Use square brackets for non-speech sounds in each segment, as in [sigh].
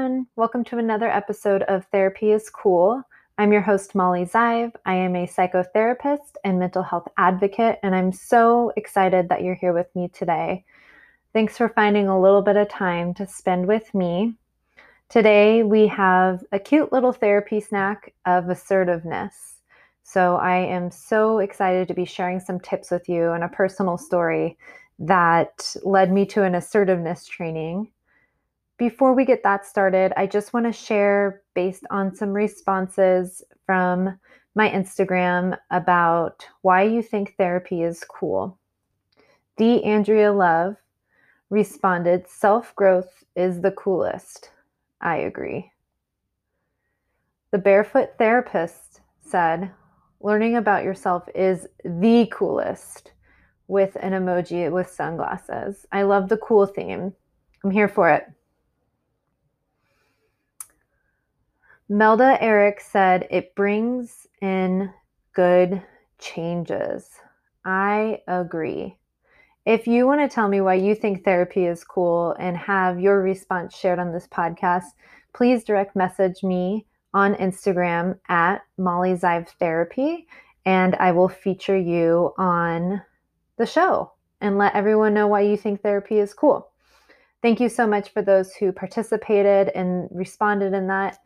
everyone. Welcome to another episode of Therapy is Cool. I'm your host, Molly Zive. I am a psychotherapist and mental health advocate, and I'm so excited that you're here with me today. Thanks for finding a little bit of time to spend with me. Today, we have a cute little therapy snack of assertiveness. So, I am so excited to be sharing some tips with you and a personal story that led me to an assertiveness training before we get that started, I just want to share based on some responses from my Instagram about why you think therapy is cool. The Andrea Love responded, Self growth is the coolest. I agree. The Barefoot Therapist said, Learning about yourself is the coolest with an emoji with sunglasses. I love the cool theme. I'm here for it. Melda Eric said it brings in good changes. I agree. If you want to tell me why you think therapy is cool and have your response shared on this podcast, please direct message me on Instagram at Molly Zive Therapy, and I will feature you on the show and let everyone know why you think therapy is cool. Thank you so much for those who participated and responded in that.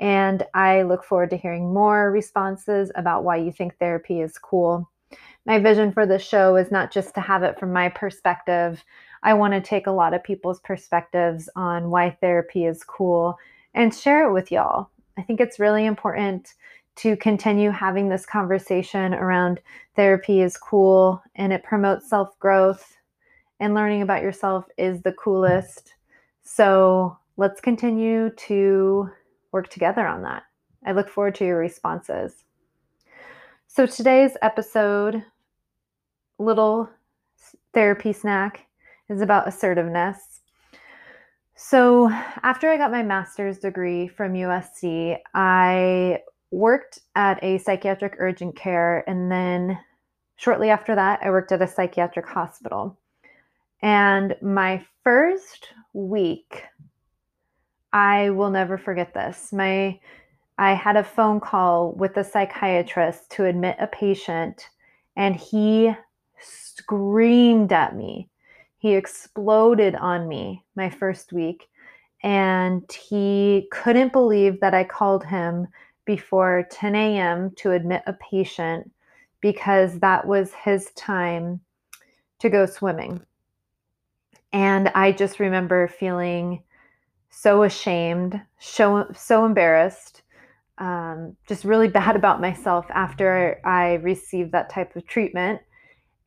And I look forward to hearing more responses about why you think therapy is cool. My vision for this show is not just to have it from my perspective. I want to take a lot of people's perspectives on why therapy is cool and share it with y'all. I think it's really important to continue having this conversation around therapy is cool and it promotes self growth and learning about yourself is the coolest. So let's continue to work together on that. I look forward to your responses. So, today's episode, little therapy snack, is about assertiveness. So, after I got my master's degree from USC, I worked at a psychiatric urgent care. And then shortly after that, I worked at a psychiatric hospital. And my first week I will never forget this. My I had a phone call with a psychiatrist to admit a patient and he screamed at me. He exploded on me my first week and he couldn't believe that I called him before 10 a.m. to admit a patient because that was his time to go swimming. And I just remember feeling so ashamed, so, so embarrassed, um, just really [laughs] bad about myself after I received that type of treatment.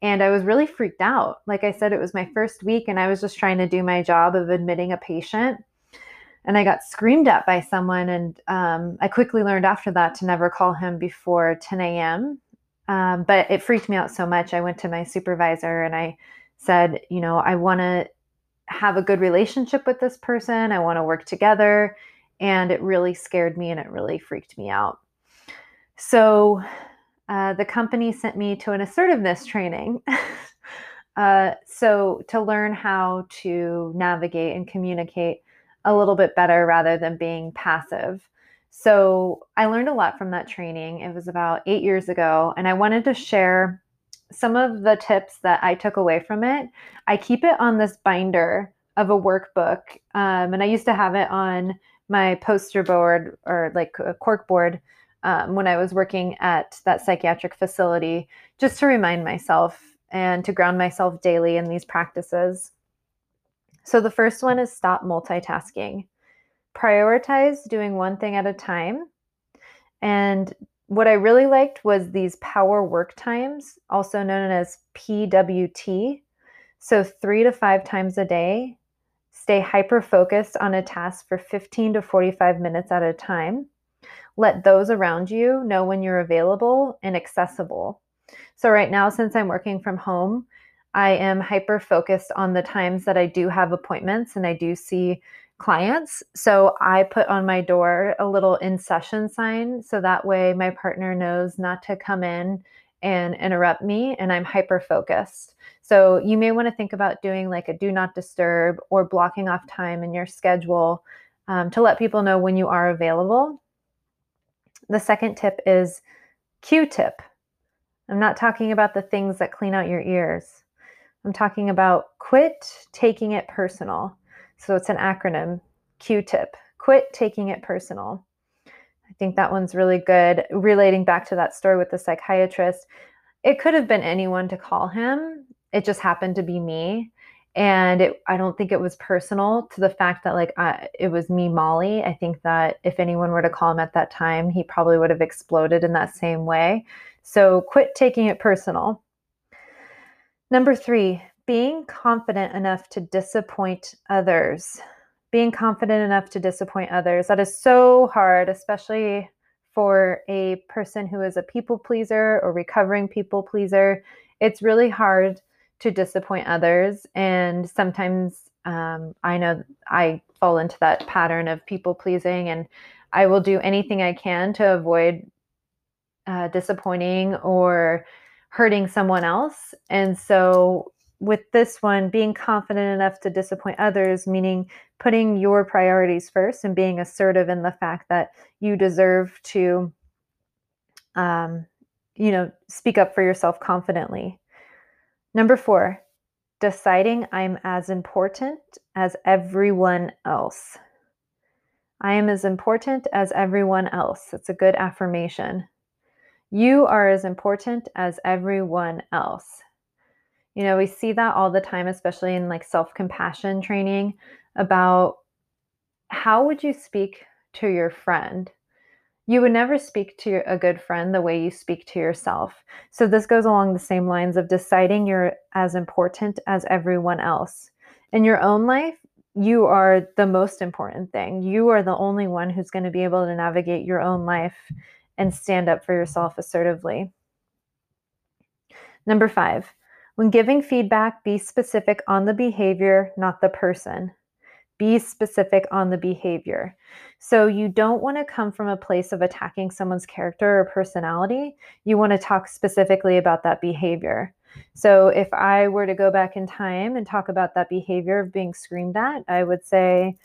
And I was really freaked out. Like I said, it was my first week, and I was just trying to do my job of admitting a patient. And I got screamed at by someone. And um, I quickly learned after that to never call him before 10 a.m. Um, but it freaked me out so much. I went to my supervisor and I said, you know, I want to have a good relationship with this person. I want to work together. And it really scared me and it really freaked me out. So uh, the company sent me to an assertiveness training. [laughs] uh, so to learn how to navigate and communicate a little bit better rather than being passive. So I learned a lot from that training. It was about eight years ago, and I wanted to share some of the tips that I took away from it, I keep it on this binder of a workbook. Um, and I used to have it on my poster board or like a cork board um, when I was working at that psychiatric facility, just to remind myself and to ground myself daily in these practices. So the first one is stop multitasking. Prioritize doing one thing at a time and what I really liked was these power work times, also known as PWT. So, three to five times a day, stay hyper focused on a task for 15 to 45 minutes at a time. Let those around you know when you're available and accessible. So, right now, since I'm working from home, I am hyper focused on the times that I do have appointments and I do see clients. So I put on my door a little in session sign so that way my partner knows not to come in and interrupt me and I'm hyper focused. So you may want to think about doing like a do not disturb or blocking off time in your schedule um, to let people know when you are available. The second tip is Q tip. I'm not talking about the things that clean out your ears. I'm talking about quit taking it personal. So it's an acronym Q tip. Quit taking it personal. I think that one's really good. Relating back to that story with the psychiatrist, it could have been anyone to call him. It just happened to be me. And it, I don't think it was personal to the fact that, like, it was me, Molly. I think that if anyone were to call him at that time, he probably would have exploded in that same way. So quit taking it personal. Number three, being confident enough to disappoint others being confident enough to disappoint others. That is so hard, especially for a person who is a people pleaser or recovering people pleaser. It's really hard to disappoint others. And sometimes um, I know I fall into that pattern of people pleasing, and I will do anything I can to avoid uh, disappointing or hurting someone else. And so with this one, being confident enough to disappoint others, meaning putting your priorities first and being assertive in the fact that you deserve to, um, you know, speak up for yourself confidently. Number four, deciding I'm as important as everyone else. I am as important as everyone else. It's a good affirmation. You are as important as everyone else. You know, we see that all the time, especially in like self compassion training about how would you speak to your friend? You would never speak to a good friend the way you speak to yourself. So, this goes along the same lines of deciding you're as important as everyone else. In your own life, you are the most important thing. You are the only one who's going to be able to navigate your own life and stand up for yourself assertively. Number five, when giving feedback, be specific on the behavior, not the person. Be specific on the behavior. So, you don't want to come from a place of attacking someone's character or personality. You want to talk specifically about that behavior. So, if I were to go back in time and talk about that behavior of being screamed at, I would say,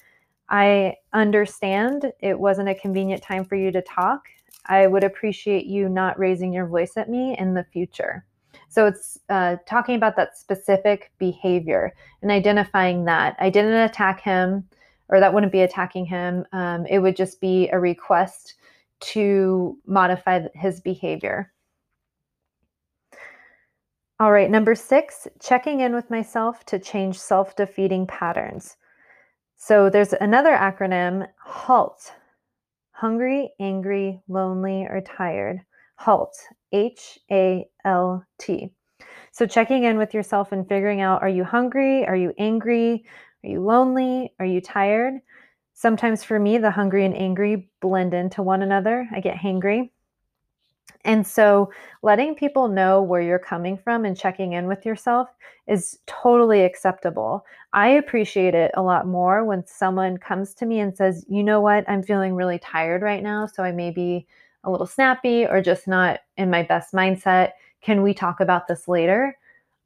I understand it wasn't a convenient time for you to talk. I would appreciate you not raising your voice at me in the future. So it's uh, talking about that specific behavior and identifying that. I didn't attack him, or that wouldn't be attacking him. Um, it would just be a request to modify his behavior. All right, number six, checking in with myself to change self defeating patterns. So there's another acronym HALT hungry, angry, lonely, or tired. HALT, H A L T. So, checking in with yourself and figuring out are you hungry? Are you angry? Are you lonely? Are you tired? Sometimes for me, the hungry and angry blend into one another. I get hangry. And so, letting people know where you're coming from and checking in with yourself is totally acceptable. I appreciate it a lot more when someone comes to me and says, You know what? I'm feeling really tired right now. So, I may be a little snappy or just not in my best mindset. Can we talk about this later?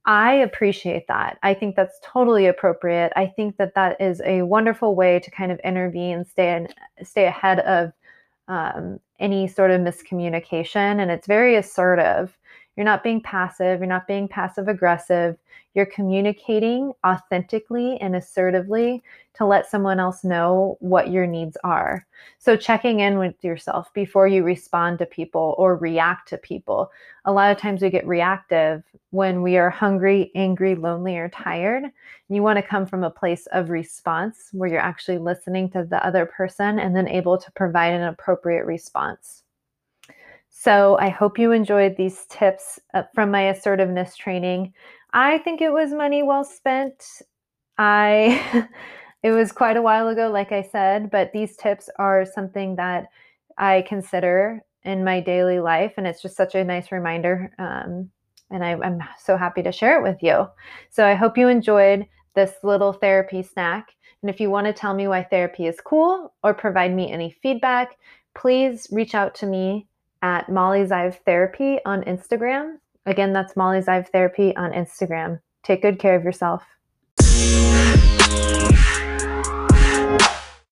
I appreciate that. I think that's totally appropriate. I think that that is a wonderful way to kind of intervene, stay in, stay ahead of um, any sort of miscommunication, and it's very assertive. You're not being passive. You're not being passive aggressive. You're communicating authentically and assertively to let someone else know what your needs are. So, checking in with yourself before you respond to people or react to people. A lot of times we get reactive when we are hungry, angry, lonely, or tired. You want to come from a place of response where you're actually listening to the other person and then able to provide an appropriate response. So, I hope you enjoyed these tips uh, from my assertiveness training. I think it was money well spent. I [laughs] it was quite a while ago like I said, but these tips are something that I consider in my daily life and it's just such a nice reminder um, and I, I'm so happy to share it with you. So I hope you enjoyed this little therapy snack. And if you want to tell me why therapy is cool or provide me any feedback, please reach out to me at Molly's Zive Therapy on Instagram. Again, that's Molly's Zive Therapy on Instagram. Take good care of yourself.